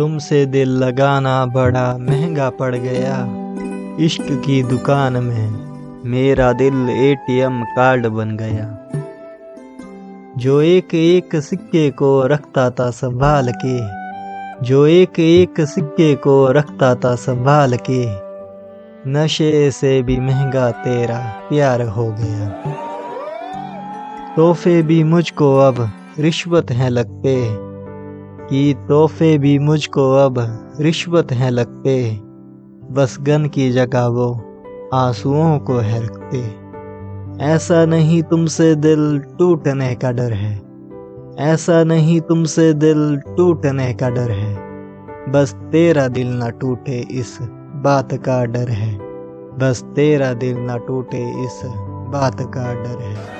तुमसे दिल लगाना बड़ा महँगा पड़ गया। इश्क की दुकान में मेरा दिल एटीएम कार्ड बन गया। जो एक एक सिक्के को रखता था संभाल के, जो एक एक सिक्के को रखता था संभाल के, नशे से भी महँगा तेरा प्यार हो गया। तोहफे भी मुझको अब रिश्वत हैं लगते। कि तोहफे भी मुझको अब रिश्वत हैं लगते। बस गन की जगह वो आंसुओं को है रखते ऐसा नहीं तुमसे दिल टूटने का डर है। ऐसा नहीं तुमसे दिल टूटने का डर है। बस तेरा दिल ना टूटे इस बात का डर है। बस तेरा दिल ना टूटे इस बात का डर है।